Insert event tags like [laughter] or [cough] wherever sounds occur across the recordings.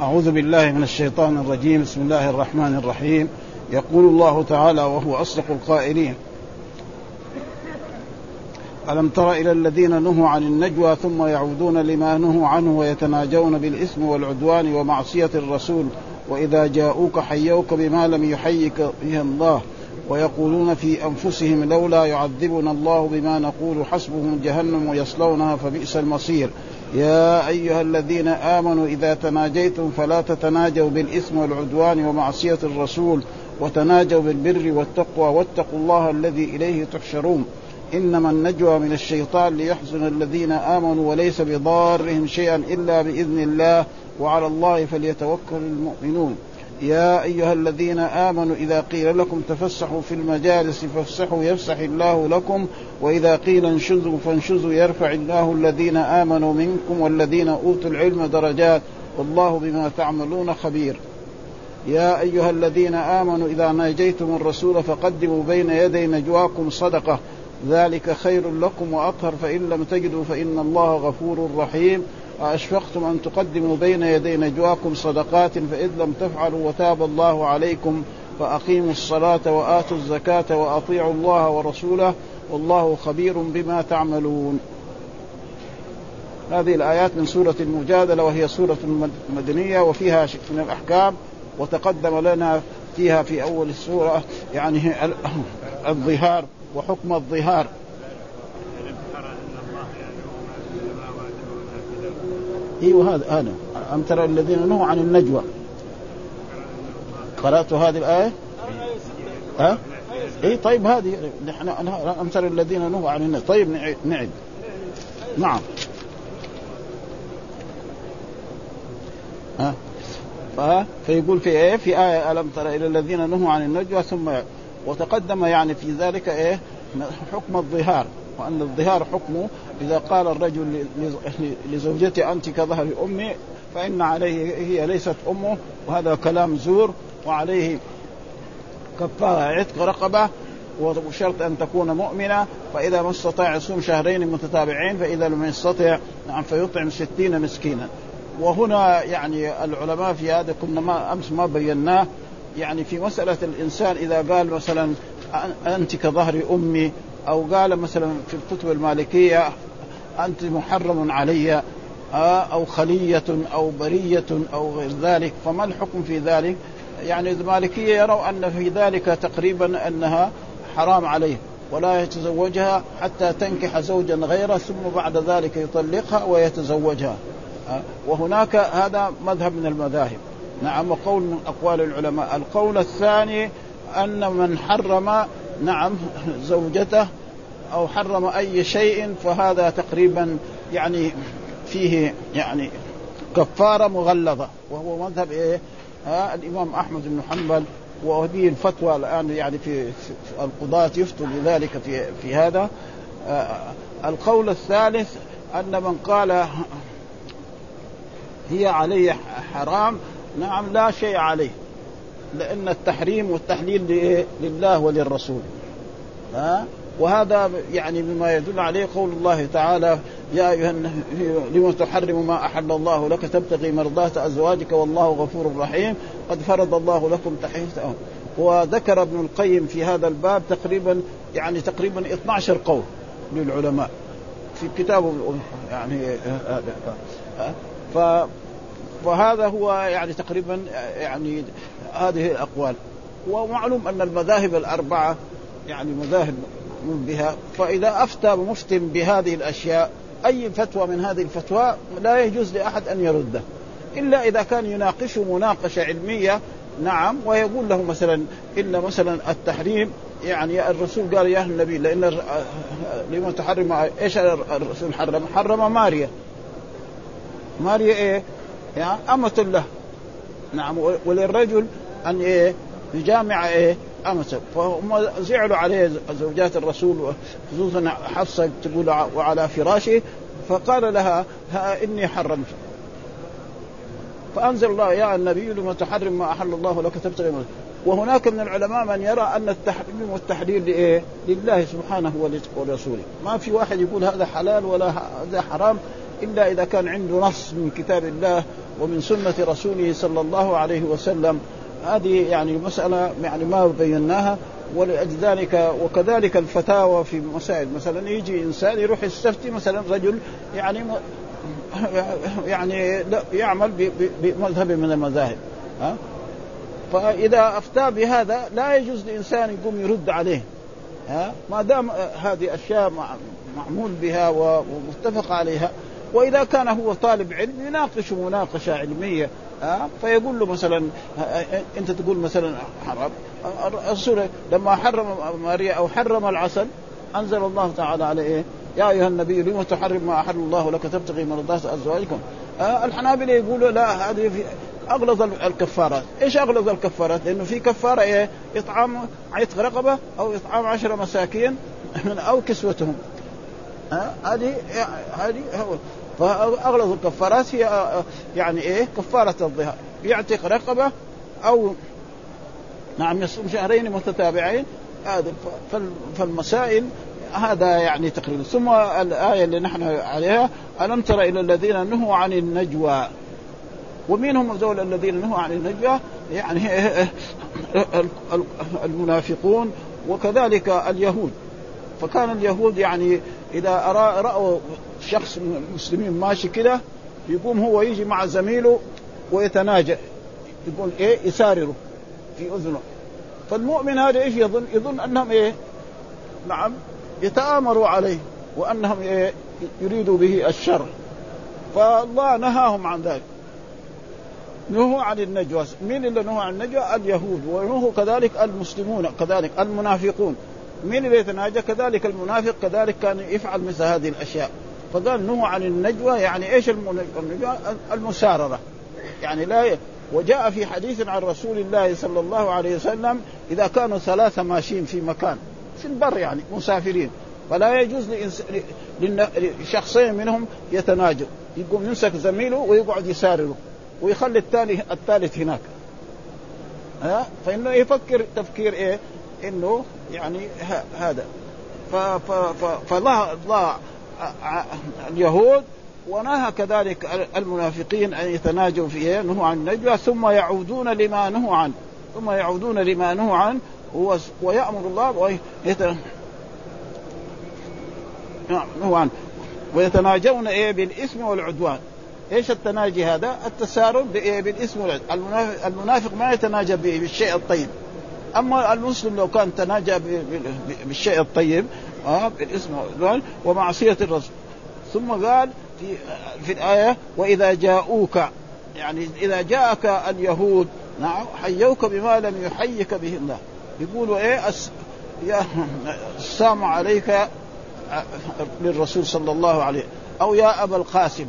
أعوذ بالله من الشيطان الرجيم. بسم الله الرحمن الرحيم. يقول الله تعالى وهو أصدق القائلين ألم تر إلى الذين نهوا عن النجوى ثم يعودون لما نهوا عنه ويتناجون بالإثم والعدوان ومعصية الرسول وإذا جاءوك حيوك بما لم يحيك به الله ويقولون في أنفسهم لولا يعذبنا الله بما نقول حسبهم جهنم يصلونها فبئس المصير. يا أيها الذين آمنوا إذا تناجيتم فلا تتناجوا بالإثم والعدوان ومعصية الرسول وتناجوا بالبر والتقوى واتقوا الله الذي إليه تحشرون. إنما النجوى من الشيطان ليحزن الذين آمنوا وليس بضارهم شيئا إلا بإذن الله وعلى الله فليتوكل المؤمنون. يا أيها الذين آمنوا إذا قيل لكم تفسحوا في المجالس فافسحوا يفسح الله لكم وإذا قيل انشزوا فانشزوا يرفع الله الذين آمنوا منكم والذين أوتوا العلم درجات والله بما تعملون خبير. يا أيها الذين آمنوا إذا ناجيتم الرسول فقدموا بين يدي نجواكم صدقة ذلك خير لكم وأطهر فإن لم تجدوا فإن الله غفور رحيم. أأشفقتم أن تقدموا بين يدي نجواكم صدقات فإذ لم تفعلوا وتاب الله عليكم فأقيموا الصلاة وآتوا الزكاة وأطيعوا الله ورسوله والله خبير بما تعملون. هذه الآيات من سورة المجادلة وهي سورة مدنية وفيها شيء من الأحكام وتقدم لنا فيها في أول السورة يعني الظهار وحكم الظهار. أيوه هذا هذا أم ترى الذين نهوا عن النجوى؟ قرأت هذه الآية؟ ها؟ اي طيب هذه. نحن أم ترى الذين نهوا عن النجوى؟ طيب نعد. نعم. ها؟ ف... فيقول في إيه؟ في آية ألم ترى إلى الذين نهوا عن النجوى ثم وتقدم يعني في ذلك إيه؟ حكم الظهار. وأن الظهار حكمه. إذا قال الرجل لزوجته أنت كظهر أمي فإن عليه هي ليست أمه وهذا كلام زور وعليه كفارة عتق رقبة وشرط أن تكون مؤمنة. فإذا ما استطاع يصوم شهرين متتابعين فإذا لم يستطع نعم فيطعم ستين مسكينا. وهنا يعني العلماء في هذا كنا ما أمس ما بيناه. يعني في مسألة الإنسان إذا قال مثلا أنت كظهر أمي أو قال مثلا في الكتب المالكية أنت محرم علي أو خلية أو برية أو غير ذلك فما الحكم في ذلك؟ يعني المالكية يروا أن في ذلك تقريبا أنها حرام عليه ولا يتزوجها حتى تنكح زوجا غيره ثم بعد ذلك يطلقها ويتزوجها. وهناك هذا مذهب من المذاهب. نعم وقول من أقوال العلماء. القول الثاني أن من حرم نعم زوجته أو حرم أي شيء فهذا تقريبا يعني فيه يعني كفارة مغلظة. وهو مذهب إيه؟ آه الإمام أحمد بن حنبل. وهذه الفتوى الآن يعني في, القضاة يفتوا بذلك في في هذا. آه القول الثالث أن من قال هي علي حرام نعم لا شيء عليه. لأن التحريم والتحليل لله وللرسول. ها؟ وهذا يعني مما يدل عليه قول الله تعالى يا أيها لم تحرم ما أحل الله لك تبتغي مرضات أزواجك والله غفور رحيم قد فرض الله لكم تحيه وذكر ابن القيم في هذا الباب تقريبا يعني تقريبا 12 قول للعلماء. في كتابه يعني ف فهذا هو يعني تقريبا يعني هذه الأقوال ومعلوم أن المذاهب الأربعة يعني مذاهب بها فإذا أفتى مفت بهذه الأشياء أي فتوى من هذه الفتوى لا يجوز لأحد أن يرده إلا إذا كان يناقشه مناقشة علمية نعم ويقول له مثلا إن مثلا التحريم يعني الرسول قال يا أهل النبي لأن لما تحرم إيش الرسول حرم؟ حرم ماريا ماريا إيه؟ يعني أمة له نعم وللرجل أن إيه؟ يجامع إيه؟ أمته فهم زعلوا عليه زوجات الرسول خصوصا حفصة تقول وعلى فراشه فقال لها ها إني حرمت. فأنزل الله يا النبي لما تحرم ما أحل الله لك تبتغي وهناك من العلماء من يرى أن التحريم والتحليل لإيه؟ لله سبحانه ولرسوله. ما في واحد يقول هذا حلال ولا هذا حرام إلا إذا كان عنده نص من كتاب الله ومن سنة رسوله صلى الله عليه وسلم. هذه يعني مسألة يعني ما بيناها ولأجل ذلك وكذلك الفتاوى في مسائل. مثلا يجي إنسان يروح يستفتي مثلا رجل يعني [laughs] يعني يعمل بمذهب من المذاهب ها؟ فإذا أفتى بهذا لا يجوز لإنسان يقوم يرد عليه ها؟ ما دام هذه أشياء معمول بها ومتفق عليها. وإذا كان هو طالب علم يناقشه مناقشة علمية ها فيقول له مثلا أنت تقول مثلا حرام الرسول لما حرم ماريا أو حرم العسل أنزل الله تعالى على إيه؟ يا أيها النبي لم تحرم ما أحل الله لك تبتغي مرضات أزواجكم آه الحنابلة يقولوا لا هذه في أغلظ الكفارات، إيش أغلظ الكفارات؟ لأنه في كفارة إيه؟ إطعام عتق رقبة أو إطعام عشر مساكين [laughs] أو كسوتهم. هذه هذه فأغلظ الكفارات هي يعني إيه؟ كفارة الظهار، يعتق رقبة أو نعم يصوم شهرين متتابعين. هذا فالمسائل هذا يعني تقريبا. ثم الآية اللي نحن عليها ألم تر إلى الذين نهوا عن النجوى؟ ومين هم ذول الذين نهوا عن النجوى يعني المنافقون وكذلك اليهود. فكان اليهود يعني إذا رأوا شخص من المسلمين ماشي كده يقوم هو يجي مع زميله ويتناجى. يقول إيه؟ يسارره في أذنه. فالمؤمن هذا إيش يظن؟ يظن أنهم إيه؟ نعم يتآمروا عليه وأنهم إيه؟ يريدوا به الشر. فالله نهاهم عن ذلك. نهوا عن النجوى. مين اللي نهوا عن النجوى؟ اليهود. ونهوا كذلك المسلمون كذلك المنافقون. مين اللي يتناجى؟ كذلك المنافق كذلك كان يفعل مثل هذه الأشياء. فقال نهوا عن النجوى يعني إيش النجوى؟ المساررة. يعني لا وجاء في حديث عن رسول الله صلى الله عليه وسلم إذا كانوا ثلاثة ماشيين في مكان في البر يعني مسافرين. فلا يجوز لشخصين منهم يتناجوا. يقوم يمسك زميله ويقعد يسارره ويخلي الثاني الثالث هناك. ها؟ فإنه يفكر تفكير إيه؟ إنه يعني هذا. فالله الله اليهود ونهى كذلك المنافقين أن يتناجوا في نهوا عن النجوى ثم يعودون لما نهوا عنه. ثم يعودون لما نهوا عنه ويأمر الله نعم نهوا عنه. ويتناجون إيه؟ بالإثم والعدوان. إيش التناجي هذا؟ التسارع بالإثم والعدوان. المنافق, المنافق ما يتناجى بالشيء الطيب. أما المسلم لو كان تناجى بالشيء الطيب آه بالاثم والعدوان ومعصية الرسول. ثم قال في في الآية وإذا جاءوك يعني إذا جاءك اليهود نعم حيوك بما لم يحيك به الله. يقولوا إيه؟ أس يا السلام عليك للرسول صلى الله عليه أو يا أبا القاسم.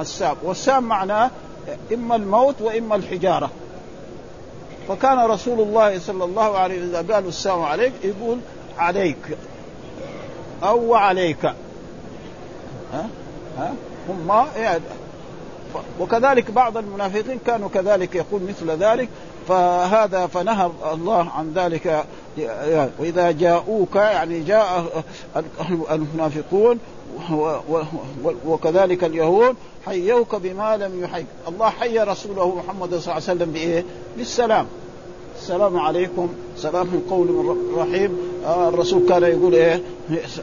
السام. والسام معناه إما الموت وإما الحجارة. فكان رسول الله صلى الله عليه وسلم إذا قالوا السلام عليك يقول عليك. أو وعليك ها؟ ها؟ هم يعني. وكذلك بعض المنافقين كانوا كذلك يقول مثل ذلك فهذا فنهى الله عن ذلك. وإذا جاءوك يعني جاء المنافقون وكذلك اليهود حيوك بما لم يحيك. الله حي رسوله محمد صلى الله عليه وسلم بإيه؟ بالسلام. السلام عليكم. سلام قول من رحيم. آه الرسول كان يقول إيه؟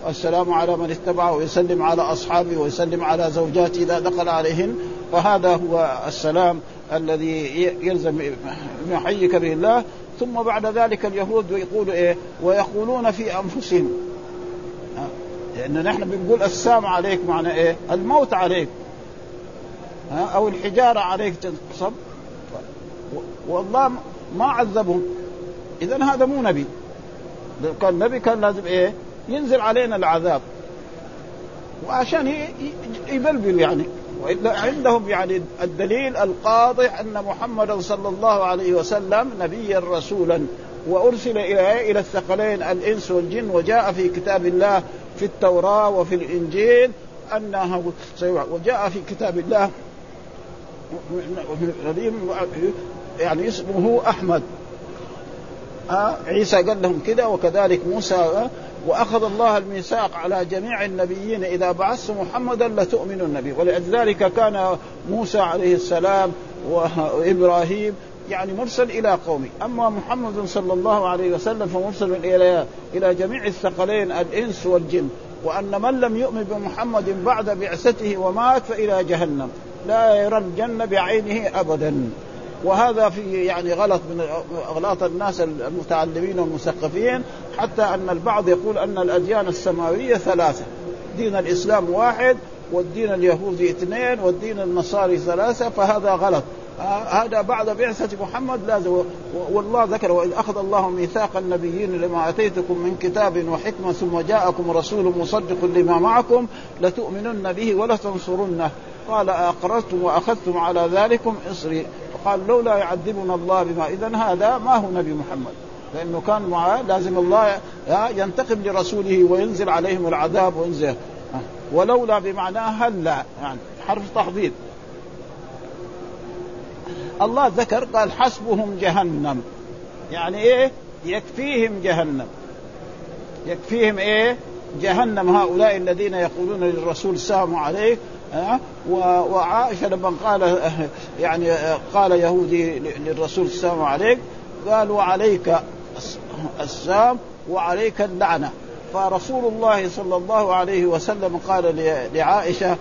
السلام على من اتبعه ويسلم على أصحابه ويسلم على زوجاته إذا دخل عليهن. فهذا هو السلام الذي يلزم يحييك به الله. ثم بعد ذلك اليهود يقولوا إيه؟ ويقولون في أنفسهم. آه لأن نحن بنقول السلام عليك معنى إيه؟ الموت عليك. ها أو الحجارة عليك تنصب والله ما عذبهم. اذا هذا مو نبي. لو كان نبي كان لازم إيه؟ ينزل علينا العذاب. وعشان يبلبل يعني. وإلا عندهم يعني الدليل القاطع أن محمدا صلى الله عليه وسلم نبيا رسولا. وأرسل إلى إلى الثقلين الإنس والجن. وجاء في كتاب الله في التوراة وفي الإنجيل أنه وجاء في كتاب الله يعني اسمه أحمد. آه عيسى قال لهم كذا وكذلك موسى آه وأخذ الله الميثاق على جميع النبيين إذا بعثت محمدا لتؤمنن به ولذلك كان موسى عليه السلام وإبراهيم يعني مرسل إلى قومه، أما محمد صلى الله عليه وسلم فمرسل إلى إلى جميع الثقلين الإنس والجن، وأن من لم يؤمن بمحمد بعد بعثته ومات فإلى جهنم، لا يرى الجنه بعينه ابدا. وهذا في يعني غلط من اغلاط الناس المتعلمين والمثقفين حتى أن البعض يقول أن الأديان السماوية ثلاثة دين الإسلام واحد والدين اليهودي اثنين والدين النصاري ثلاثة فهذا غلط. هذا بعد بعثة محمد لازم والله ذكر وإذ أخذ الله ميثاق النبيين لما أتيتكم من كتاب وحكمة ثم جاءكم رسول مصدق لما معكم لتؤمنن به ولتنصرنه. قال أقررتم وأخذتم على ذلكم إصري. قال لولا يعذبنا الله بما اذا هذا ما هو نبي محمد. لأنه كان معاه لازم الله ينتقم لرسوله وينزل عليهم العذاب وينزل. ولولا بمعناه هلا يعني حرف تحضير. الله ذكر قال حسبهم جهنم. يعني إيه؟ يكفيهم جهنم. يكفيهم إيه؟ جهنم. هؤلاء الذين يقولون للرسول السلام عليك وعائشة لما قال يعني قال يهودي للرسول السلام عليك قال وعليك السام وعليك اللعنة فرسول الله صلى الله عليه وسلم قال لعائشة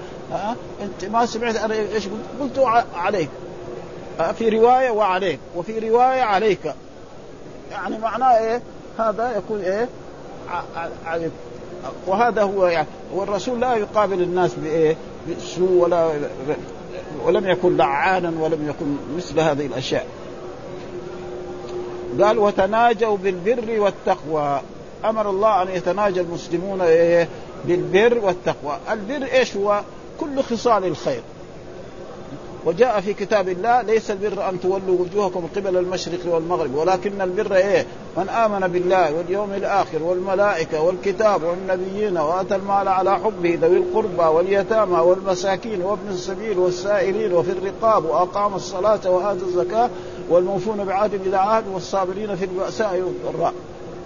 أنت ما سمعت أنا إيش قلت؟ قلت عليك في رواية وعليك وفي رواية عليك يعني معناه إيه؟ هذا يكون إيه؟ عليك وهذا هو يعني والرسول لا يقابل الناس بإيه؟ بسوء ولا ولم يكن لعانا ولم يكن مثل هذه الأشياء. قال وتناجوا بالبر والتقوى. أمر الله أن يتناجى المسلمون إيه؟ بالبر والتقوى. البر إيش هو؟ كل خصال الخير. وجاء في كتاب الله ليس البر أن تولوا وجوهكم قبل المشرق والمغرب ولكن البر إيه؟ من آمن بالله واليوم الآخر والملائكة والكتاب والنبيين وآتى المال على حبه ذوي القربى واليتامى والمساكين وابن السبيل والسائلين وفي الرقاب وأقام الصلاة وآتى الزكاة والموفون بعهد اذا عهد والصابرين في البأساء والضراء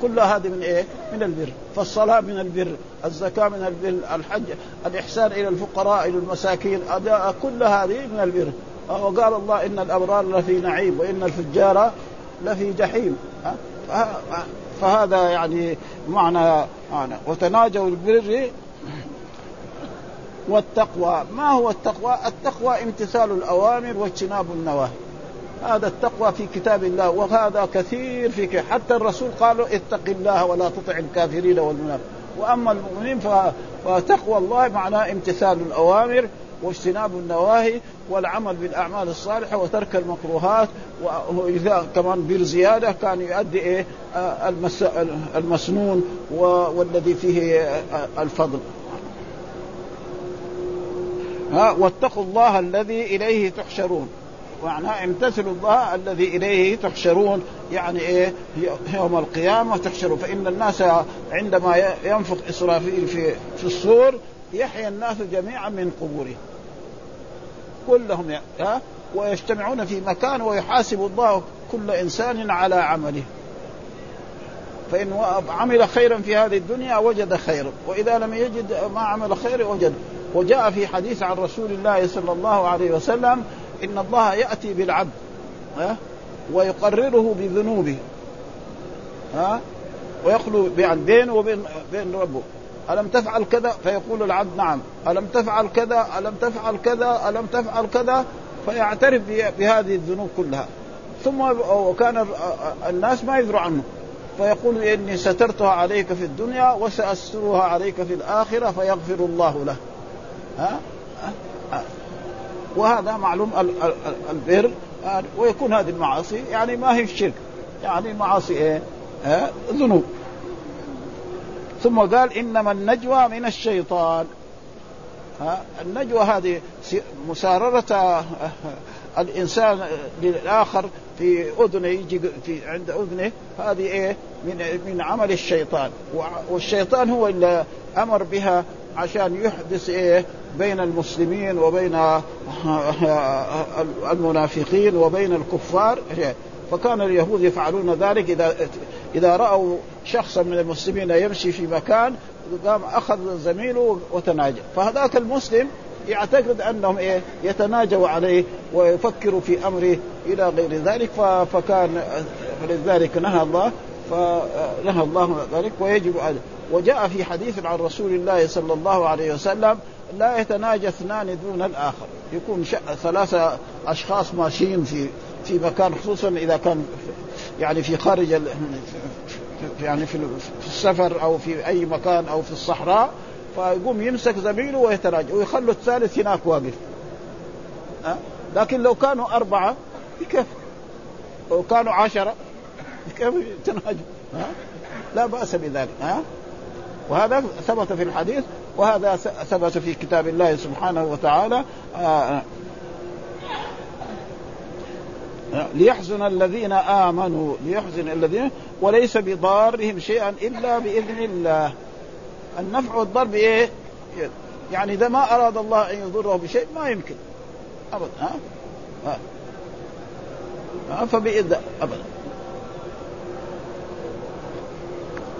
كل هذه من إيه؟ من البر، فالصلاة من البر، الزكاة من البر، الحج، الإحسان إلى الفقراء إلى المساكين، أداء كل هذه من البر، وقال الله إن الأبرار لفي نعيم وإن الفجار لفي جحيم، فهذا يعني معنى معنى. وتناجوا البر والتقوى، ما هو التقوى؟ التقوى امتثال الأوامر واجتناب النواهي. هذا التقوى في كتاب الله وهذا كثير في حتى الرسول قالوا اتق الله ولا تطع الكافرين والمنافقين. وأما المؤمنين فتقوى الله معناه امتثال الأوامر واجتناب النواهي والعمل بالأعمال الصالحة وترك المكروهات. وإذا كمان بر زيادة كان يؤدي إيه؟ المسنون والذي فيه الفضل. ها؟ واتقوا الله الذي إليه تحشرون. معناه امتثلوا الله الذي إليه تحشرون يعني إيه يوم القيامة تحشرون فإن الناس عندما ينفخ إسرافيل في في الصور يحيى الناس جميعا من قبورهم. كلهم ها ويجتمعون في مكان ويحاسب الله كل إنسان على عمله. فإن عمل خيرا في هذه الدنيا وجد خيرا. وإذا لم يجد ما عمل خيرا وجد. وجاء في حديث عن رسول الله صلى الله عليه وسلم إن الله يأتي بالعبد ها؟ ويقرره بذنوبه ها؟ ويخلو بينه وبين بين ربه. ألم تفعل كذا؟ فيقول العبد نعم. ألم تفعل كذا؟ ألم تفعل كذا؟ ألم تفعل كذا؟ فيعترف بهذه الذنوب كلها. ثم وكان الناس ما يدروا عنه. فيقول إني سترتها عليك في الدنيا وسأسترها عليك في الآخرة فيغفر الله له. ها؟ وهذا معلوم البر ويكون هذه المعاصي يعني ما هي الشرك يعني معاصي إيه؟ ها ذنوب ثم قال إنما النجوى من الشيطان ها النجوى هذه مساررة الإنسان للآخر في أذنه يجي في عند أذنه هذه إيه؟ من من عمل الشيطان والشيطان هو اللي أمر بها عشان يحدث إيه؟ بين المسلمين وبين [laughs] المنافقين وبين الكفار. فكان اليهود يفعلون ذلك. إذا إذا رأوا شخصا من المسلمين يمشي في مكان قام أخذ زميله وتناجى. فهذاك المسلم يعتقد أنهم إيه؟ يتناجوا عليه ويفكروا في أمره إلى غير ذلك. فكان فلذلك نهى الله فنهى الله ذلك. ويجب وجاء في حديث عن رسول الله صلى الله عليه وسلم لا يتناجى اثنان دون الآخر. يكون ثلاثة أشخاص ماشيين في في مكان خصوصا إذا كان يعني في خارج يعني في السفر أو في أي مكان أو في الصحراء فيقوم يمسك زميله ويتراجع ويخلوا الثالث هناك واقف. ها؟ لكن لو كانوا أربعة كيف؟ لو كانوا عشرة كيف يتناجوا؟ ها؟ لا بأس بذلك ها؟ وهذا ثبت في الحديث وهذا ثبت في كتاب الله سبحانه وتعالى آه ليحزن الذين آمنوا ليحزن الذين وليس بضارهم شيئا إلا بإذن الله. النفع والضر بايه؟ يعني إذا ما أراد الله أن يضره بشيء ما يمكن. ابدا ها, ها. فبإذن ابدا.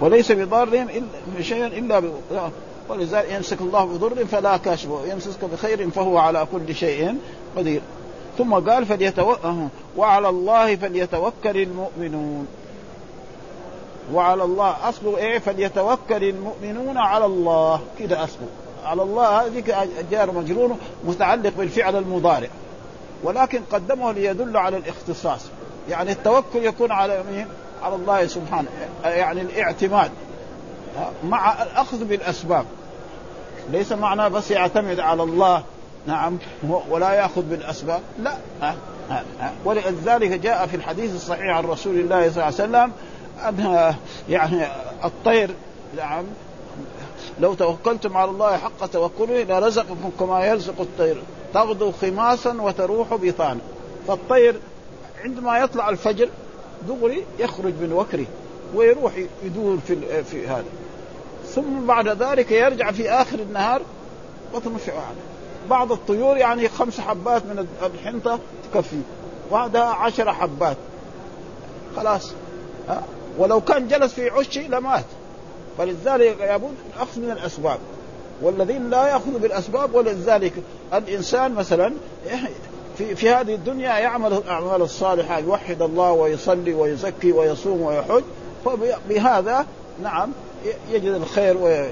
وليس بضارهم شيئا إلا. ولذلك يمسك الله بضر فلا كاشف ويمسك بخير فهو على كل شيء قدير. ثم قال فليتوكل وعلى الله فليتوكل المؤمنون. وعلى الله أصله إيه؟ فليتوكل المؤمنون على الله. كده أصله. على الله هذه جار مجرور متعلق بالفعل المضارع. ولكن قدمه ليدل على الاختصاص. يعني التوكل يكون على مين؟ على الله سبحانه يعني الاعتماد. مع الأخذ بالأسباب. ليس معناه بس يعتمد على الله نعم ولا يأخذ بالأسباب. لا. ولذلك جاء في الحديث الصحيح عن رسول الله صلى الله عليه وسلم انها يعني الطير نعم لو توكلتم على الله حق توكله لرزقكم كما يرزق الطير. تغدو خماسا وتروح بطانا فالطير عندما يطلع الفجر دغري يخرج من وكره ويروح يدور في في هذا. ثم بعد ذلك يرجع في آخر النهار بطنه في بعض الطيور يعني خمس حبات من الحنطة تكفي. وهذا عشر حبات. خلاص. ولو كان جلس في عشي لمات. فلذلك لابد الأخذ من الأسباب. والذين لا ياخذوا بالأسباب ولذلك الإنسان مثلا في في هذه الدنيا يعمل الأعمال الصالحة يوحد الله ويصلي ويزكي ويصوم ويحج. فبهذا نعم يجد الخير وي...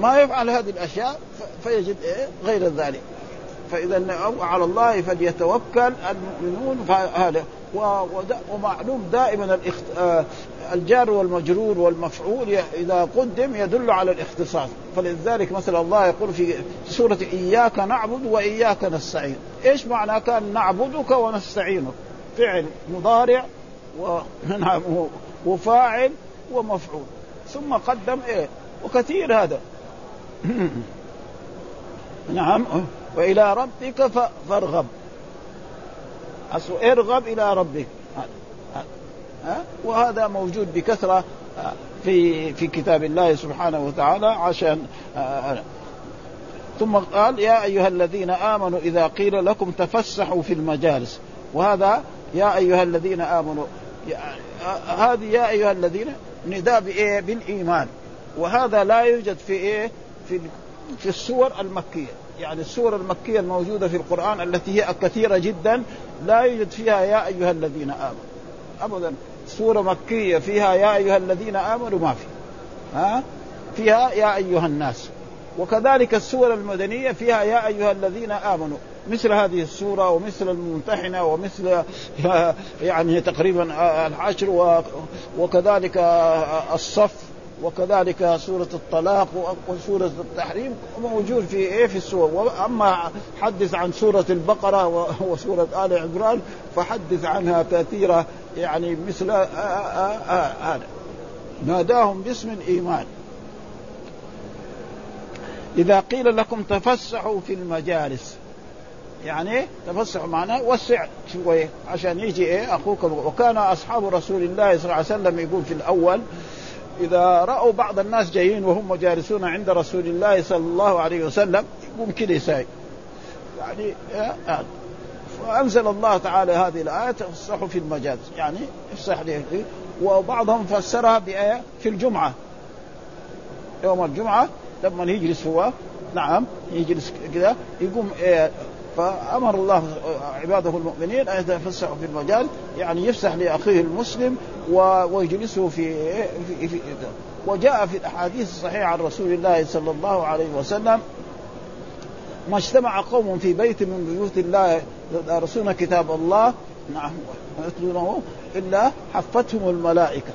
ما يفعل هذه الأشياء فيجد إيه؟ غير ذلك. فإذا على الله فليتوكل المؤمنون فهذا ومعلوم دائما آه، الجار والمجرور والمفعول إذا قدم يدل على الاختصاص. فلذلك مثلا الله يقول في سورة إياك نعبد وإياك نستعين. إيش معنى كان نعبدك ونستعينك؟ فعل مضارع وفاعل [laughs] ومفعول. ثم قدم إيه؟ وكثير هذا. [laughs] نعم. وإلى ربك فارغب. ارغب إلى ربك ها؟ وهذا موجود بكثرة في في كتاب الله سبحانه وتعالى عشان ثم قال يا أيها الذين آمنوا إذا قيل لكم تفسحوا في المجالس. وهذا يا أيها الذين آمنوا هذه يا أيها الذين نداء بإيه؟ بالإيمان. وهذا لا يوجد في إيه؟ في في السور المكية. يعني السور المكية الموجودة في القرآن التي هي كثيرة جدا لا يوجد فيها يا أيها الذين آمنوا. أبدا. سورة مكية فيها يا أيها الذين آمنوا ما في. ها؟ فيها يا أيها الناس. وكذلك السور المدنية فيها يا أيها الذين آمنوا. مثل هذه السورة ومثل الممتحنة ومثل [laughs] يعني تقريبا الحشر وكذلك الصف وكذلك سورة الطلاق وسورة التحريم موجود في إيه؟ في السور. وأما حدث عن سورة البقرة وسورة آل عمران فحدث عنها كثيرة يعني مثل هذا ناداهم باسم الإيمان. إذا قيل لكم تفسحوا في المجالس يعني تفسحوا معناه وسع شوية عشان يجي إيه؟ أخوك وكان أصحاب رسول الله صلى الله عليه وسلم يقول في الأول إذا رأوا بعض الناس جايين وهم جالسون عند رسول الله صلى الله عليه وسلم يقوم كذا يساي. يعني فأنزل الله تعالى هذه الآية تفسحوا في المجاز يعني افسح وبعضهم فسرها بآية في الجمعة. يوم الجمعة لما يجلس هو نعم يجلس كذا يقوم إيه فامر الله عباده المؤمنين أن يتفسحوا في المجال يعني يفسح لأخيه المسلم ويجلسه في, في, في وجاء في الأحاديث الصحيحة عن رسول الله صلى الله عليه وسلم ما اجتمع قوم في بيت من بيوت الله يدرسون كتاب الله نعم إلا حفتهم الملائكة.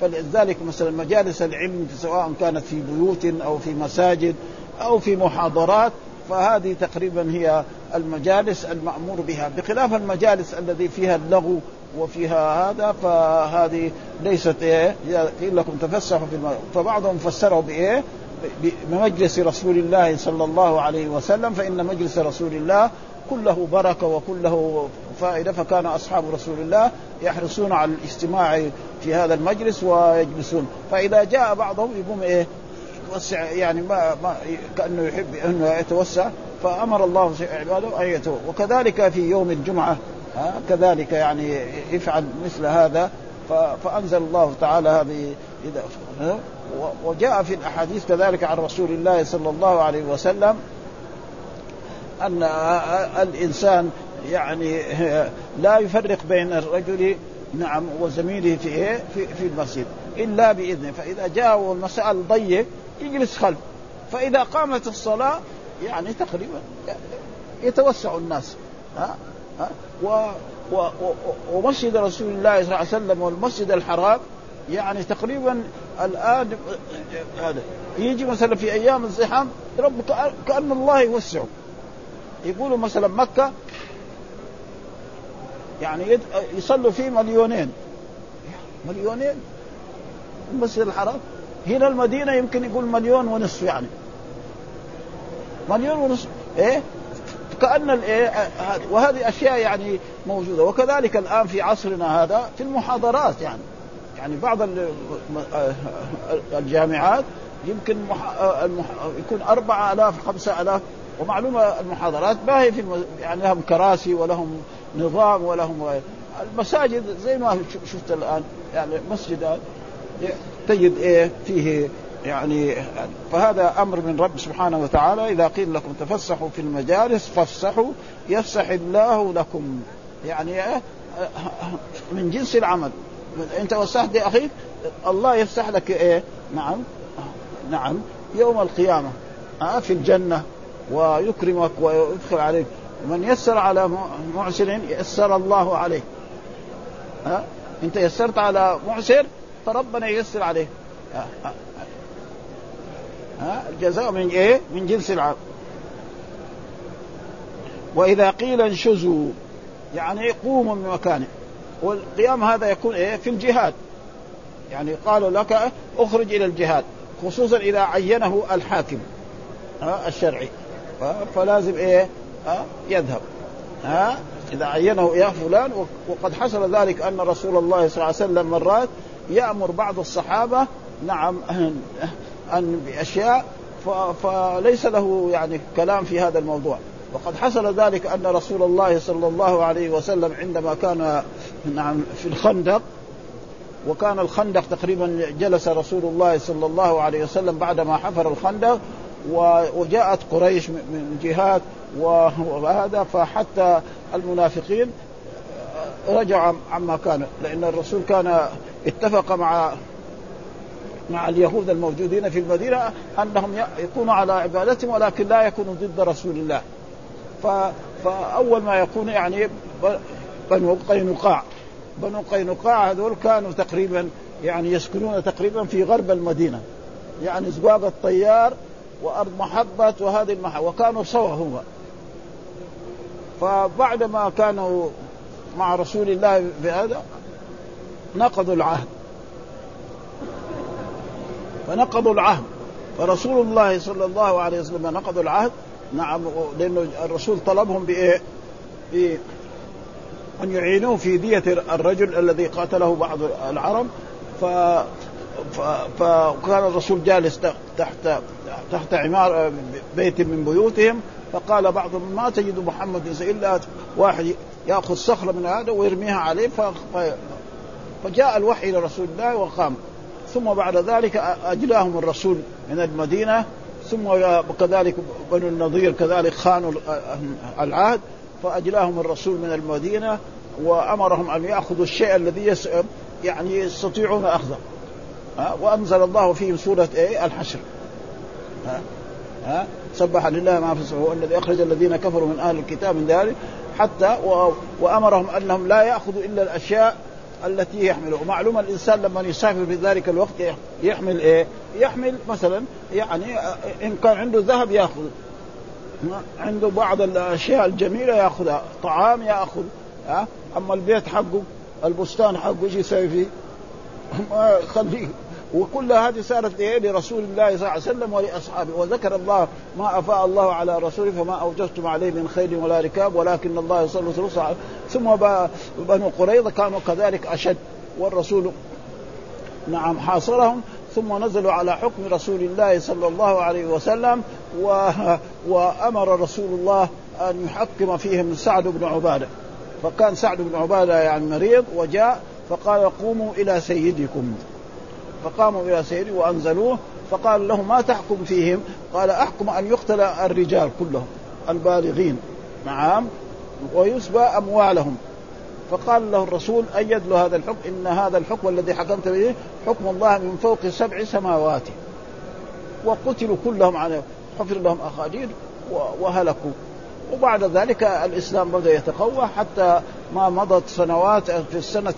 فلذلك مثلا مجالس العلم سواء كانت في بيوت أو في مساجد أو في محاضرات فهذه تقريبا هي المجالس المأمور بها. بخلاف المجالس الذي فيها اللغو وفيها هذا فهذه ليست إيه قيل لكم تفسحوا في المجالس فبعضهم فسره بإيه؟ بمجلس رسول الله صلى الله عليه وسلم فإن مجلس رسول الله كله بركة وكله فائدة فكان أصحاب رسول الله يحرصون على الاجتماع في هذا المجلس ويجلسون. فإذا جاء بعضهم يقوم إيه؟ يتوسع يعني ما, ما كأنه يحب أنه يتوسع. فأمر الله عباده أن يتوسع وكذلك في يوم الجمعة ها كذلك يعني يفعل مثل هذا فأنزل الله تعالى هذه وجاء في الأحاديث كذلك عن رسول الله صلى الله عليه وسلم أن الإنسان يعني لا يفرق بين الرجل نعم وزميله في إيه؟ في, في المسجد إلا بإذنه. فإذا جاء المسألة ضيق يجلس خلف. فإذا قامت الصلاة يعني تقريبا يتوسع الناس. ها؟ ها؟ و و ومسجد رسول الله صلى الله عليه وسلم والمسجد الحرام يعني تقريبا الآن هذا. يجي مثلا في أيام الزحام رب كأن الله يوسعه. يقولوا مثلا مكة يعني يصلوا فيه مليونين. مليونين؟ المسجد الحرام؟ هنا المدينة يمكن يقول مليون ونصف يعني. مليون ونصف إيه؟ كأن الايه وهذه أشياء يعني موجودة. وكذلك الآن في عصرنا هذا في المحاضرات يعني. يعني بعض الجامعات يمكن يكون أربعة آلاف خمسة آلاف. ومعلومة المحاضرات ما هي في يعني لهم كراسي ولهم نظام ولهم المساجد زي ما شفت الآن. يعني مسجد تجد إيه فيه يعني فهذا أمر من رب سبحانه وتعالى. إذا قيل لكم تفسحوا في المجالس فافسحوا يفسح الله لكم. يعني من جنس العمل. أنت وسعت لاخيك الله يفسح لك إيه؟ نعم نعم. يوم القيامة آه في الجنة ويكرمك ويدخل عليك. من يسر على معسر يسر الله عليه. ها آه أنت يسرت على معسر فربنا ييسر عليه. ها. الجزاء من إيه؟ من جنس العمل وإذا قيل انشزوا يعني قوموا من مكانه. والقيام هذا يكون إيه؟ في الجهاد. يعني قالوا لك اخرج إلى الجهاد خصوصا إذا عينه الحاكم ها؟ الشرعي. فلازم إيه؟ ها؟ يذهب. ها؟ إذا عينه يا فلان وقد حصل ذلك أن رسول الله صلى الله عليه وسلم مرات يأمر بعض الصحابة نعم ان باشياء فليس له يعني كلام في هذا الموضوع. وقد حصل ذلك أن رسول الله صلى الله عليه وسلم عندما كان نعم في الخندق وكان الخندق تقريبا جلس رسول الله صلى الله عليه وسلم بعدما حفر الخندق وجاءت قريش من جهات وهذا فحتى المنافقين رجعوا عما كان لأن الرسول كان اتفق مع مع اليهود الموجودين في المدينة أنهم يكونوا على عبادتهم ولكن لا يكونوا ضد رسول الله. فأول ما يكون يعني بنو قينقاع. بنو قينقاع هذول كانوا تقريبا يعني يسكنون تقريبا في غرب المدينة. يعني زقاق الطيار وأرض محبة وهذه المحبة وكانوا سوا هم. فبعد ما كانوا مع رسول الله بهذا نقضوا العهد. فنقضوا العهد. فرسول الله صلى الله عليه وسلم نقضوا العهد. نعم لأنه الرسول طلبهم بإيه؟ ب أن يعينوه في دية الرجل الذي قاتله بعض العرب. ف فكان الرسول جالس تحت تحت عمار بيت من بيوتهم. فقال بعضهم ما تجد محمد إلا واحد يأخذ صخره من هذا ويرميها عليه. فجاء الوحي إلى رسول الله وقام. ثم بعد ذلك اجلاهم الرسول من المدينة ثم كذلك بنو النضير كذلك خانوا العهد فاجلاهم الرسول من المدينة وأمرهم أن يأخذوا الشيء الذي يعني يستطيعون أخذه. وأنزل الله فيهم سورة إيه؟ الحشر. ها؟ ها؟ سبح لله ما في السماوات هو الذي أخرج الذين كفروا من أهل الكتاب من ذلك حتى وأمرهم أنهم لا يأخذوا إلا الأشياء التي يحمله ومعلوم الإنسان لما يسافر في ذلك الوقت يحمل إيه؟ يحمل مثلا يعني إن كان عنده ذهب يأخذ. عنده بعض الأشياء الجميلة يأخذها. طعام يأخذ. أما البيت حقه البستان حقه إيش يسوي فيه؟ [laughs] ما يخليه. وكل هذه صارت لرسول الله صلى الله عليه وسلم ولأصحابه. وذكر الله ما أفاء الله على رسوله فما أوجدتم عليه من خير ولا ركاب ولكن الله يصلي ثم بنو قريظة كانوا كذلك أشد. والرسول نعم حاصرهم ثم نزلوا على حكم رسول الله صلى الله عليه وسلم و... وأمر رسول الله أن يحكم فيهم سعد بن عبادة. فكان سعد بن عبادة يعني مريض وجاء فقال قوموا إلى سيدكم. فقاموا إلى سيده وأنزلوه فقال له ما تحكم فيهم؟ قال أحكم أن يقتل الرجال كلهم البالغين. نعم. ويسبى أموالهم. فقال له الرسول ايد له هذا الحكم؟ إن هذا الحكم الذي حكمت به حكم الله من فوق سبع سماوات. وقتلوا كلهم على حفر لهم اخاديد وهلكوا. وبعد ذلك الإسلام بدأ يتقوى حتى ما مضت سنوات في السنة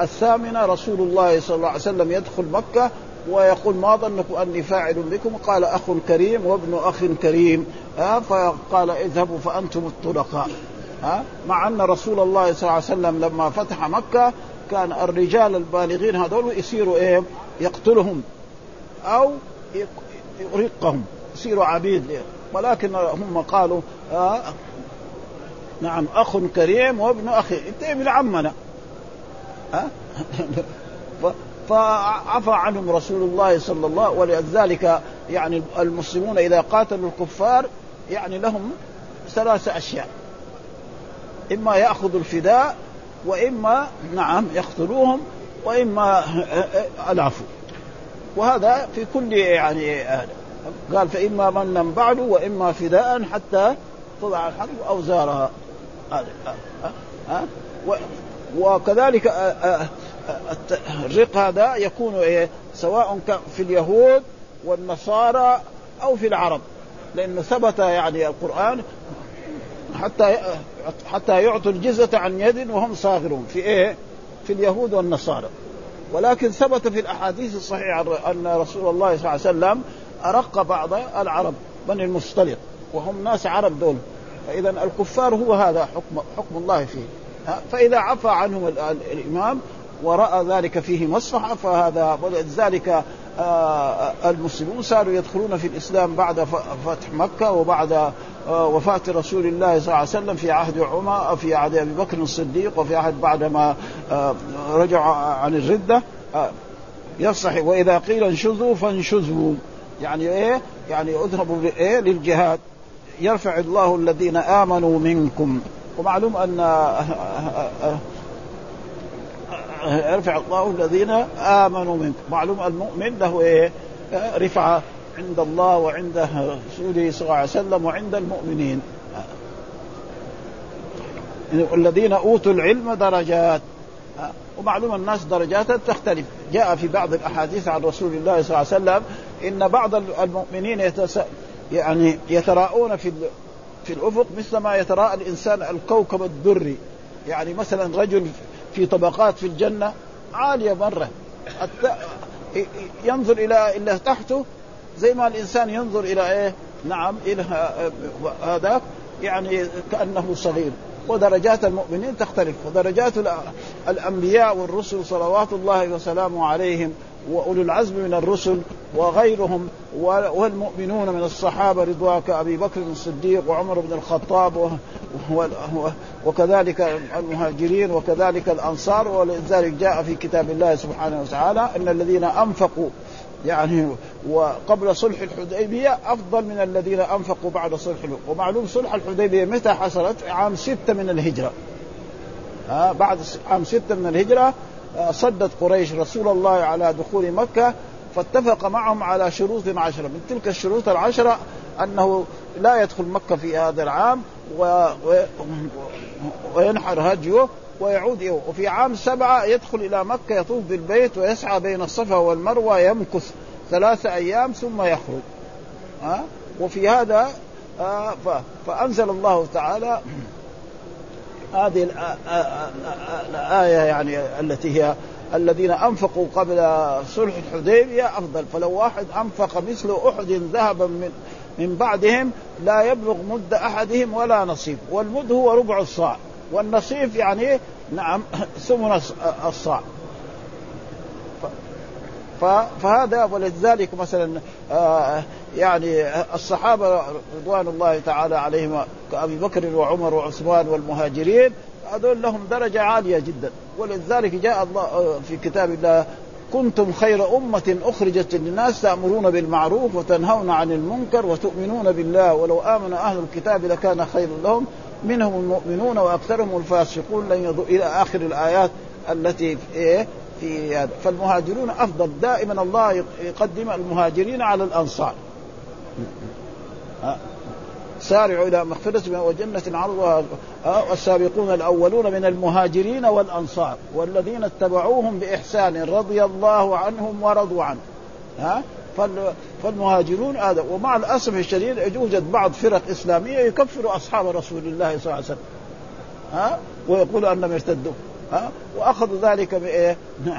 الثامنة رسول الله صلى الله عليه وسلم يدخل مكة ويقول ما ظنكم أني فاعل بكم؟ قال أخ كريم وابن أخ كريم. ها فقال اذهبوا فأنتم الطلقاء ها مع أن رسول الله صلى الله عليه وسلم لما فتح مكة كان الرجال البالغين هذول يصيروا إيه؟ يقتلهم أو يرقهم يصيروا عبيد ولكن هم قالوا آه نعم أخ كريم وابن أخي. انت ابن عمنا فعفى عنهم رسول الله صلى الله ولذلك يعني المسلمون إذا قاتلوا الكفار يعني لهم ثلاث أشياء. إما يأخذوا الفداء وإما نعم يقتلوهم وإما العفو. وهذا في كل يعني هذا قال فإما منا بعد وإما فداء حتى تضع الحرب اوزارها هذا ها؟ وكذلك الرق هذا يكون إيه سواء في اليهود والنصارى أو في العرب. لأنه ثبت يعني القرآن حتى حتى يعطوا الجزة عن يد وهم صاغرون في إيه؟ في اليهود والنصارى. ولكن ثبت في الأحاديث الصحيحة أن رسول الله صلى الله عليه وسلم أرق بعض العرب بني المصطلق وهم ناس عرب دول. فاذا الكفار هو هذا حكم حكم الله فيه. فإذا عفى عنهم الإمام ورأى ذلك فيه مصلحه فهذا ولذلك آه، المسلمون صاروا يدخلون في الإسلام بعد فتح مكة وبعد آه، وفاة رسول الله صلى الله عليه وسلم في عهد عمر في عهد أبي بكر الصديق وفي عهد بعدما آه، رجع عن الردة. يصح وإذا قيل انشزوا فانشزوا. يعني إيه؟ يعني اذهبوا إيه للجهاد. يرفع الله الذين آمنوا منكم. ومعلوم أن يرفع الله الذين آمنوا منكم. معلوم المؤمن له إيه؟ رفعة عند الله وعند رسوله صلى الله عليه وسلم وعند المؤمنين. الذين أوتوا العلم درجات. ومعلوم الناس درجات تختلف. جاء في بعض الأحاديث عن رسول الله صلى الله عليه وسلم إن بعض المؤمنين يتس... يعني يتراءون في في الأفق مثل ما يتراءى الإنسان الكوكب الدري. يعني مثلا رجل في طبقات في الجنة عالية مرة. ينظر إلى إلى تحته زي ما الإنسان ينظر إلى إيه؟ نعم إلى هذاك. يعني كأنه صغير. ودرجات المؤمنين تختلف ودرجات الأنبياء والرسل صلوات الله وسلامه عليهم وأولو العزم من الرسل وغيرهم والمؤمنون من الصحابة رضوان كابي بكر الصديق وعمر بن الخطاب وكذلك المهاجرين وكذلك الأنصار ولذلك جاء في كتاب الله سبحانه وتعالى إن الذين أنفقوا يعني وقبل صلح الحديبية أفضل من الذين أنفقوا بعد صلح ومعلوم صلح الحديبية متى حصلت؟ عام ستة من الهجرة. ها بعد عام ستة من الهجرة صدت قريش رسول الله على دخول مكة فاتفق معهم على شروط عشرة من تلك الشروط العشرة أنه لا يدخل مكة في هذا العام و... و... وينحر هديه ويعود وفي عام سبعة يدخل إلى مكة يطوف بالبيت ويسعى بين الصفا والمروة يمكث ثلاثة أيام ثم يخرج. ها؟ وفي هذا آه فأنزل الله تعالى هذه الآية يعني التي هي الذين أنفقوا قبل صلح الحديبية أفضل. فلو واحد أنفق مثل أحد ذهبا من من بعدهم لا يبلغ مد أحدهم ولا نصيب. والمد هو ربع الصاع. والنصيف يعني نعم ثمن الصاع. فهذا ولذلك مثلا آه يعني الصحابة رضوان الله تعالى عليهم كأبي بكر وعمر وعثمان والمهاجرين هذول لهم درجة عالية جدا. ولذلك جاء الله آه، في كتاب الله كنتم خير أمة أخرجت للناس تأمرون بالمعروف وتنهون عن المنكر وتؤمنون بالله ولو آمن أهل الكتاب لكان خير لهم. منهم المؤمنون وأكثرهم الفاسقون لن يضوا إلى آخر الآيات التي في إيه؟ في هذا. فالمهاجرون أفضل. دائما الله يقدم المهاجرين على الأنصار. سارعوا إلى مغفرة وجنة عرضها والسابقون الأولون من المهاجرين والأنصار والذين اتبعوهم بإحسان رضي الله عنهم ورضوا عنه. ها؟ فالمهاجرون هذا. ومع الأسف الشديد يوجد بعض فرق إسلامية يكفر أصحاب رسول الله صلى الله عليه وسلم. ها؟ ويقول أنهم ارتدوا. ها؟ وأخذوا ذلك بإيه؟ [laughs]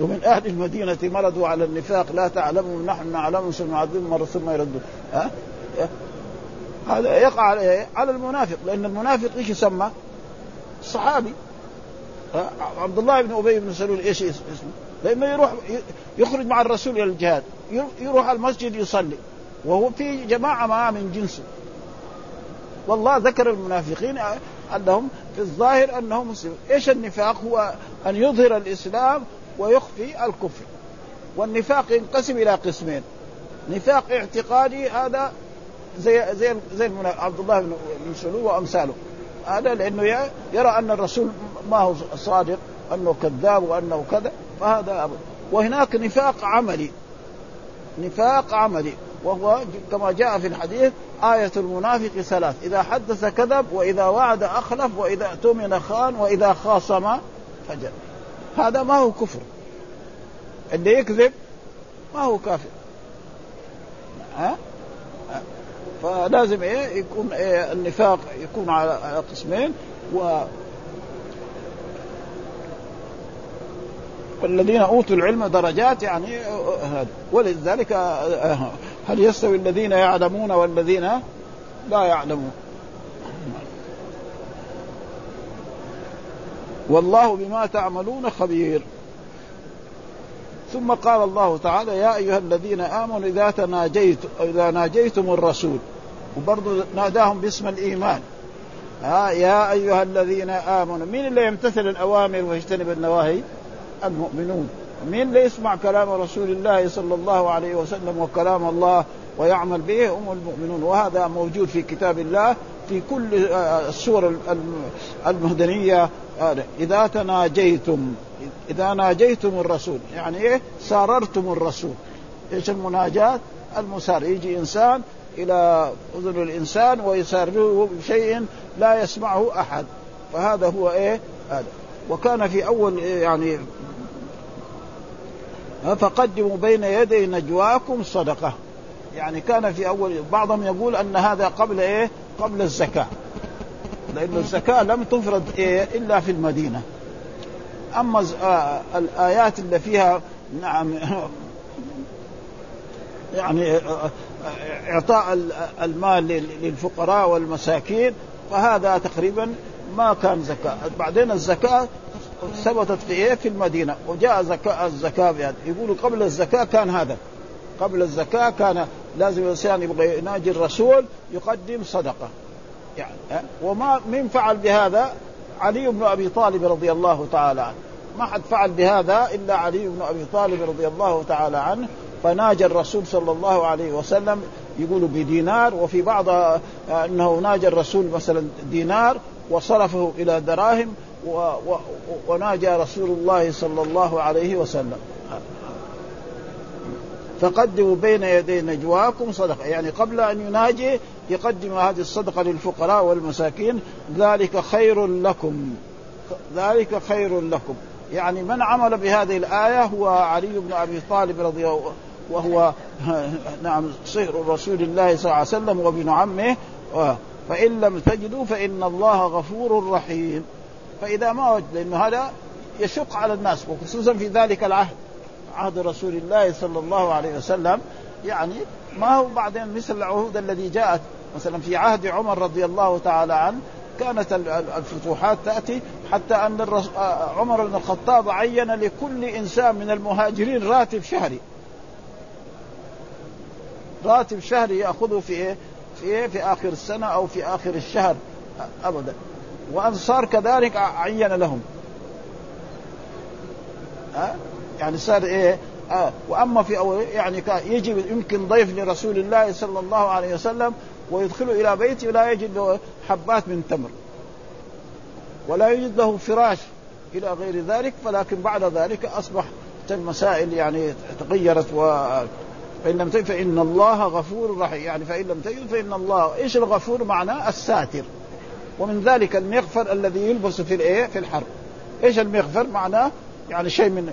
ومن أهل المدينة مرضوا على النفاق. لا تعلمهم نحن نعلمهم سنعذبهم مره ثم يردون ها؟ هذا يقع على على المنافق. لأن المنافق إيش يسمى؟ صحابي. عبد الله بن أبي بن سلول إيش اسمه؟ لأنه يروح يخرج مع الرسول إلى الجهاد يروح المسجد يصلي وهو في جماعة معه من جنسه والله ذكر المنافقين أنهم في الظاهر أنهم مسلمون، إيش النفاق؟ هو أن يظهر الإسلام ويخفي الكفر. والنفاق ينقسم إلى قسمين. نفاق اعتقادي هذا زي زي زي عبد الله بن سلول وأمثاله. هذا لأنه يرى أن الرسول ما هو صادق، أنه كذاب وأنه كذا، فهذا أبدا. وهناك نفاق عملي. نفاق عملي. وهو كما جاء في الحديث آية المنافق ثلاث. إذا حدث كذب وإذا وعد أخلف وإذا اؤتمن خان وإذا خاصم فجر. هذا ما هو كفر. اللي يكذب ما هو كافر. ها؟ فلازم إيه؟ يكون إيه؟ النفاق يكون على قسمين. و والذين أوتوا العلم درجات يعني هذا ولذلك هل يستوي الذين يعلمون والذين لا يعلمون؟ والله بما تعملون خبير. ثم قال الله تعالى يا أيها الذين آمنوا إذا تناجيت إذا ناجيتم الرسول وبرضه ناداهم باسم الإيمان. ها يا أيها الذين آمنوا مين اللي يمتثل الأوامر ويجتنب النواهي؟ المؤمنون. مين اللي يسمع كلام رسول الله صلى الله عليه وسلم وكلام الله ويعمل به؟ هم المؤمنون. وهذا موجود في كتاب الله في كل السور المهدنية إذا تناجيتم إذا ناجيتم الرسول يعني إيه؟ ساررتم الرسول. إيش المناجاة؟ المسار. يجي إنسان إلى أذن الإنسان ويساره بشيء لا يسمعه أحد. فهذا هو إيه؟ هذا. وكان في أول يعني فقدموا بين يدي نجواكم صدقة. يعني كان في أول بعضهم يقول أن هذا قبل إيه؟ قبل الزكاة. لأن الزكاة لم تفرض إيه؟ إلا في المدينة. أما آه الآيات اللي فيها نعم يعني إعطاء المال للفقراء والمساكين فهذا تقريبا ما كان زكاة. بعدين الزكاة ثبتت في إيه؟ في المدينة. وجاء زكاة الزكاة بهذا يقولوا قبل الزكاة كان هذا. قبل الزكاة كان لازم الإنسان يبغى يناجي الرسول يقدم صدقة. يعني وما من فعل بهذا علي بن أبي طالب رضي الله تعالى عنه. ما حد فعل بهذا إلا علي بن أبي طالب رضي الله تعالى عنه. فناجى الرسول صلى الله عليه وسلم يقول بدينار وفي بعض أنه ناجى الرسول مثلا دينار وصرفه إلى دراهم. و و وناجى رسول الله صلى الله عليه وسلم. فقدموا بين يدي نجواكم صدقة. يعني قبل أن يناجي يقدم هذه الصدقة للفقراء والمساكين. ذلك خير لكم. ذلك خير لكم. يعني من عمل بهذه الآية هو علي بن أبي طالب رضي الله وهو [laughs] نعم صهر رسول الله صلى الله عليه وسلم وابن عمه. فإن لم تجدوا فإن الله غفور رحيم. فإذا ما وجد لأنه هذا يشق على الناس وخصوصا في ذلك العهد عهد رسول الله صلى الله عليه وسلم يعني ما هو بعدين مثل العهود الذي جاءت مثلا في عهد عمر رضي الله تعالى عنه كانت الفتوحات تأتي حتى أن عمر بن الخطاب عين لكل إنسان من المهاجرين راتب شهري راتب شهري يأخذه في إيه؟ في إيه؟ في آخر السنة أو في آخر الشهر ابدا وأنصار كذلك عين لهم. ها؟ يعني صار إيه؟ آه وأما في أول يعني يجي يمكن ضيف لرسول الله صلى الله عليه وسلم ويدخله إلى بيته ولا يجد له حبات من تمر. ولا يجد له فراش إلى غير ذلك فلكن بعد ذلك أصبح المسائل يعني تغيرت و فإن لم تجد فإن الله غفور رحيم. يعني فإن لم تجد فإن الله إيش الغفور؟ معناه الساتر. ومن ذلك المغفر الذي يلبس في الإيه؟ في الحرب. إيش المغفر؟ معناه يعني شيء من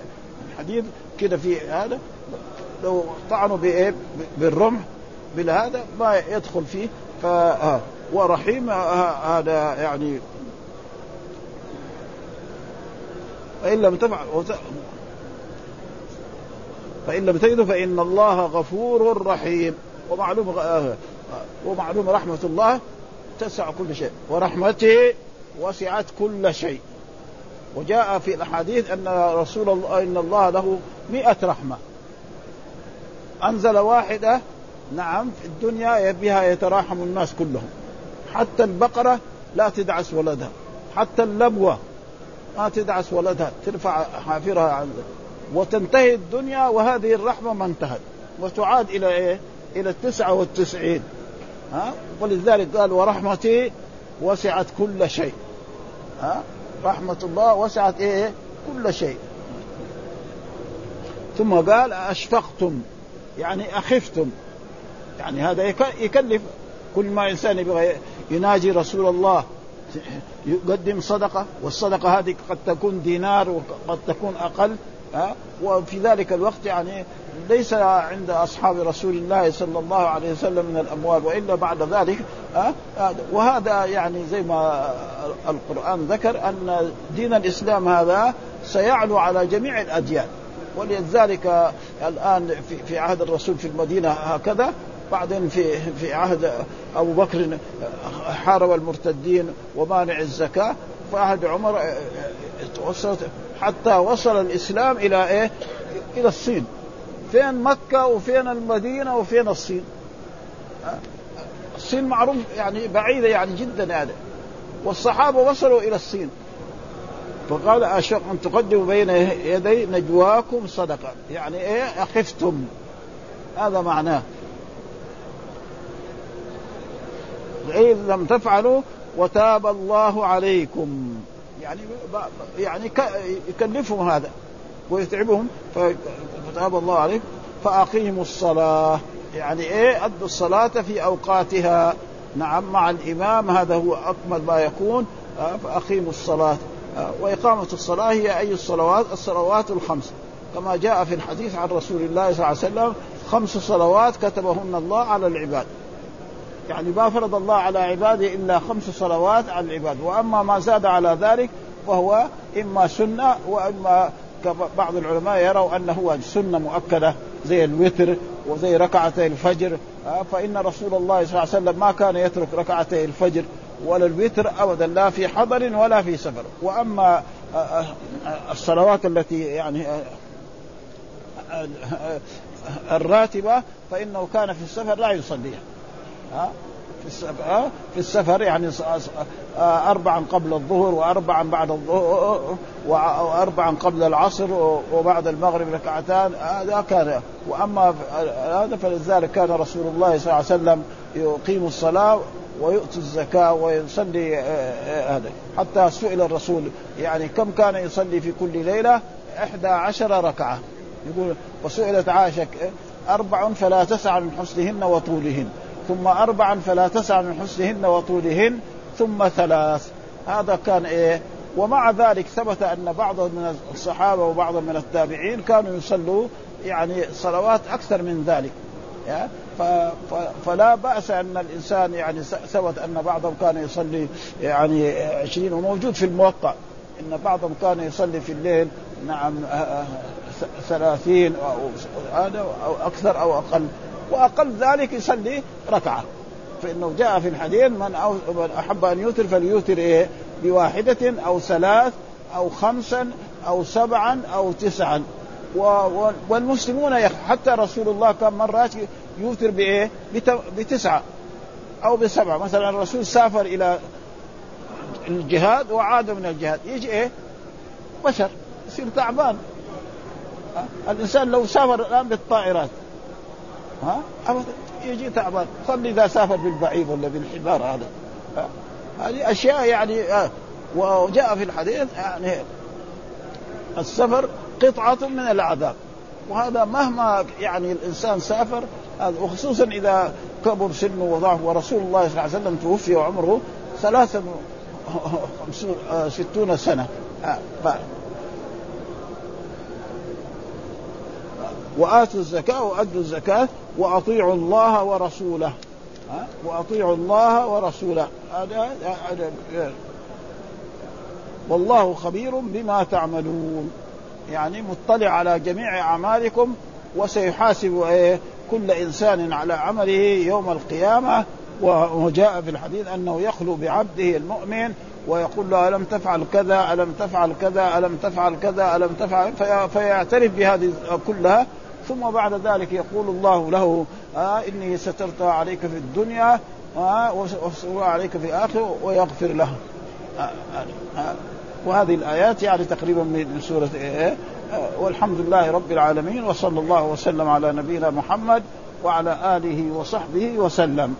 حديد كده في هذا. لو طعنوا بإيه؟ بالرمح بالهذا ما يدخل فيه. ف ورحيم هذا يعني فإن لم تفعل فإن لم تجدوا فإن الله غفور رحيم. ومعلوم ومعلوم رحمة الله تسع كل شيء. ورحمته وسعت كل شيء. وجاء في الأحاديث أن رسول الله إن الله له مئة رحمة. أنزل واحدة نعم في الدنيا بها يتراحم الناس كلهم. حتى البقرة لا تدعس ولدها. حتى اللبوة ما تدعس ولدها. ترفع حافرها عن وتنتهي الدنيا وهذه الرحمة ما انتهت. وتعاد إلى إيه؟ إلى التسعة والتسعين. ها؟ ولذلك قال ورحمتي وسعت كل شيء. ها؟ رحمة الله وسعت إيه؟ كل شيء. ثم قال أشفقتم يعني أخفتم. يعني هذا يكلف كل ما إنسان يبغى يناجي رسول الله يقدم صدقة والصدقة هذه قد تكون دينار وقد تكون أقل. ها؟ وفي ذلك الوقت يعني ليس عند أصحاب رسول الله صلى الله عليه وسلم من الأموال وإلا بعد ذلك وهذا يعني زي ما القرآن ذكر أن دين الإسلام هذا سيعلو على جميع الأديان. ولذلك الآن في عهد الرسول في المدينة هكذا بعدين في في عهد أبو بكر حارب المرتدين ومانع الزكاة في عهد عمر حتى وصل الإسلام إلى إيه؟ إلى الصين. فين مكة وفين المدينة وفين الصين؟ الصين معروف يعني بعيدة يعني جدا يعني والصحابة وصلوا إلى الصين. فقال أشق أن تقدموا بين يدي نجواكم صدقة. يعني إيه؟ أخفتم. هذا معناه. إذ لم تفعلوا وتاب الله عليكم. يعني يعني يكلفهم هذا ويتعبهم. فتاب الله عليكم فأقيموا الصلاة. يعني إيه؟ أدوا الصلاة في أوقاتها. نعم مع الإمام. هذا هو أكمل ما يكون. فأقيموا الصلاة. وإقامة الصلاة هي أي الصلوات؟ الصلوات الخمس. كما جاء في الحديث عن رسول الله صلى الله عليه وسلم خمس صلوات كتبهن الله على العباد. يعني ما فرض الله على عباده إلا خمس صلوات على العباد. وأما ما زاد على ذلك فهو إما سنة وإما بعض العلماء يروا أنه هو سنة مؤكدة زي الوتر وزي ركعتي الفجر. فإن رسول الله صلى الله عليه وسلم ما كان يترك ركعتي الفجر ولا الوتر ابدا لا في حضر ولا في سفر. وأما الصلوات التي يعني الراتبة فإنه كان في السفر لا يصليها. في السفر في السفر يعني أربعا قبل الظهر وأربعا بعد الظهر وأربعا قبل العصر وبعد المغرب ركعتان هذا كان. وأما هذا فلذلك كان رسول الله صلى الله عليه وسلم يقيم الصلاة ويؤتي الزكاة ويصلي هذا. حتى سئل الرسول يعني كم كان يصلي في كل ليلة؟ إحدى عشر ركعة. يقول وسئلت عائشة أربع فلا تسع من حسنهن وطولهن. ثم أربعا فلا تسع من حسنهن وطولهن ثم ثلاث. هذا كان إيه؟ ومع ذلك ثبت أن بعض من الصحابة وبعض من التابعين كانوا يصلوا يعني صلوات أكثر من ذلك. فلا بأس أن الإنسان يعني ثبت أن بعضهم كان يصلي يعني عشرين وموجود في الموقع. إن بعضهم كان يصلي في الليل نعم ثلاثين أو هذا أو أكثر أو أقل. وأقل ذلك يصلي ركعة. فإنه جاء في الحديث من, أحب أن يوتر فليوتر إيه؟ بواحدة أو ثلاث أو خمسا أو سبعا أو تسعا. والمسلمون حتى رسول الله كان مرات يوتر بإيه؟ بتسعة أو بسبعة. مثلا الرسول سافر إلى الجهاد وعاد من الجهاد. يجي إيه؟ بشر يصير تعبان. الإنسان لو سافر الآن بالطائرات ها؟ ابدا يجي تعبان خلي إذا سافر بالبعير ولا بالحمار هذا. هذه أشياء يعني آه. وجاء في الحديث يعني السفر قطعة من العذاب. وهذا مهما يعني الإنسان سافر وخصوصا إذا كبر سنه وضعف ورسول الله صلى الله عليه وسلم توفي وعمره ثلاثة ستون سنة. وآتوا الزكاة وأدوا الزكاة وأطيعوا الله ورسوله. وأطيعوا الله ورسوله. هذا والله خبير بما تعملون. يعني مطلع على جميع أعمالكم وسيحاسب إيه كل إنسان على عمله يوم القيامة. وجاء في الحديث أنه يخلو بعبده المؤمن ويقول له ألم تفعل كذا؟ ألم تفعل كذا؟ ألم تفعل كذا؟ ألم تفعل؟ في فيعترف بهذه كلها. ثم بعد ذلك يقول الله له آه إني سترتها عليك في الدنيا آه وسترها عليك في الآخرة ويغفر له. آه آه آه وهذه الآيات يعني تقريبا من سورة إيه؟ والحمد لله رب العالمين وصلى الله وسلم على نبينا محمد وعلى آله وصحبه وسلم.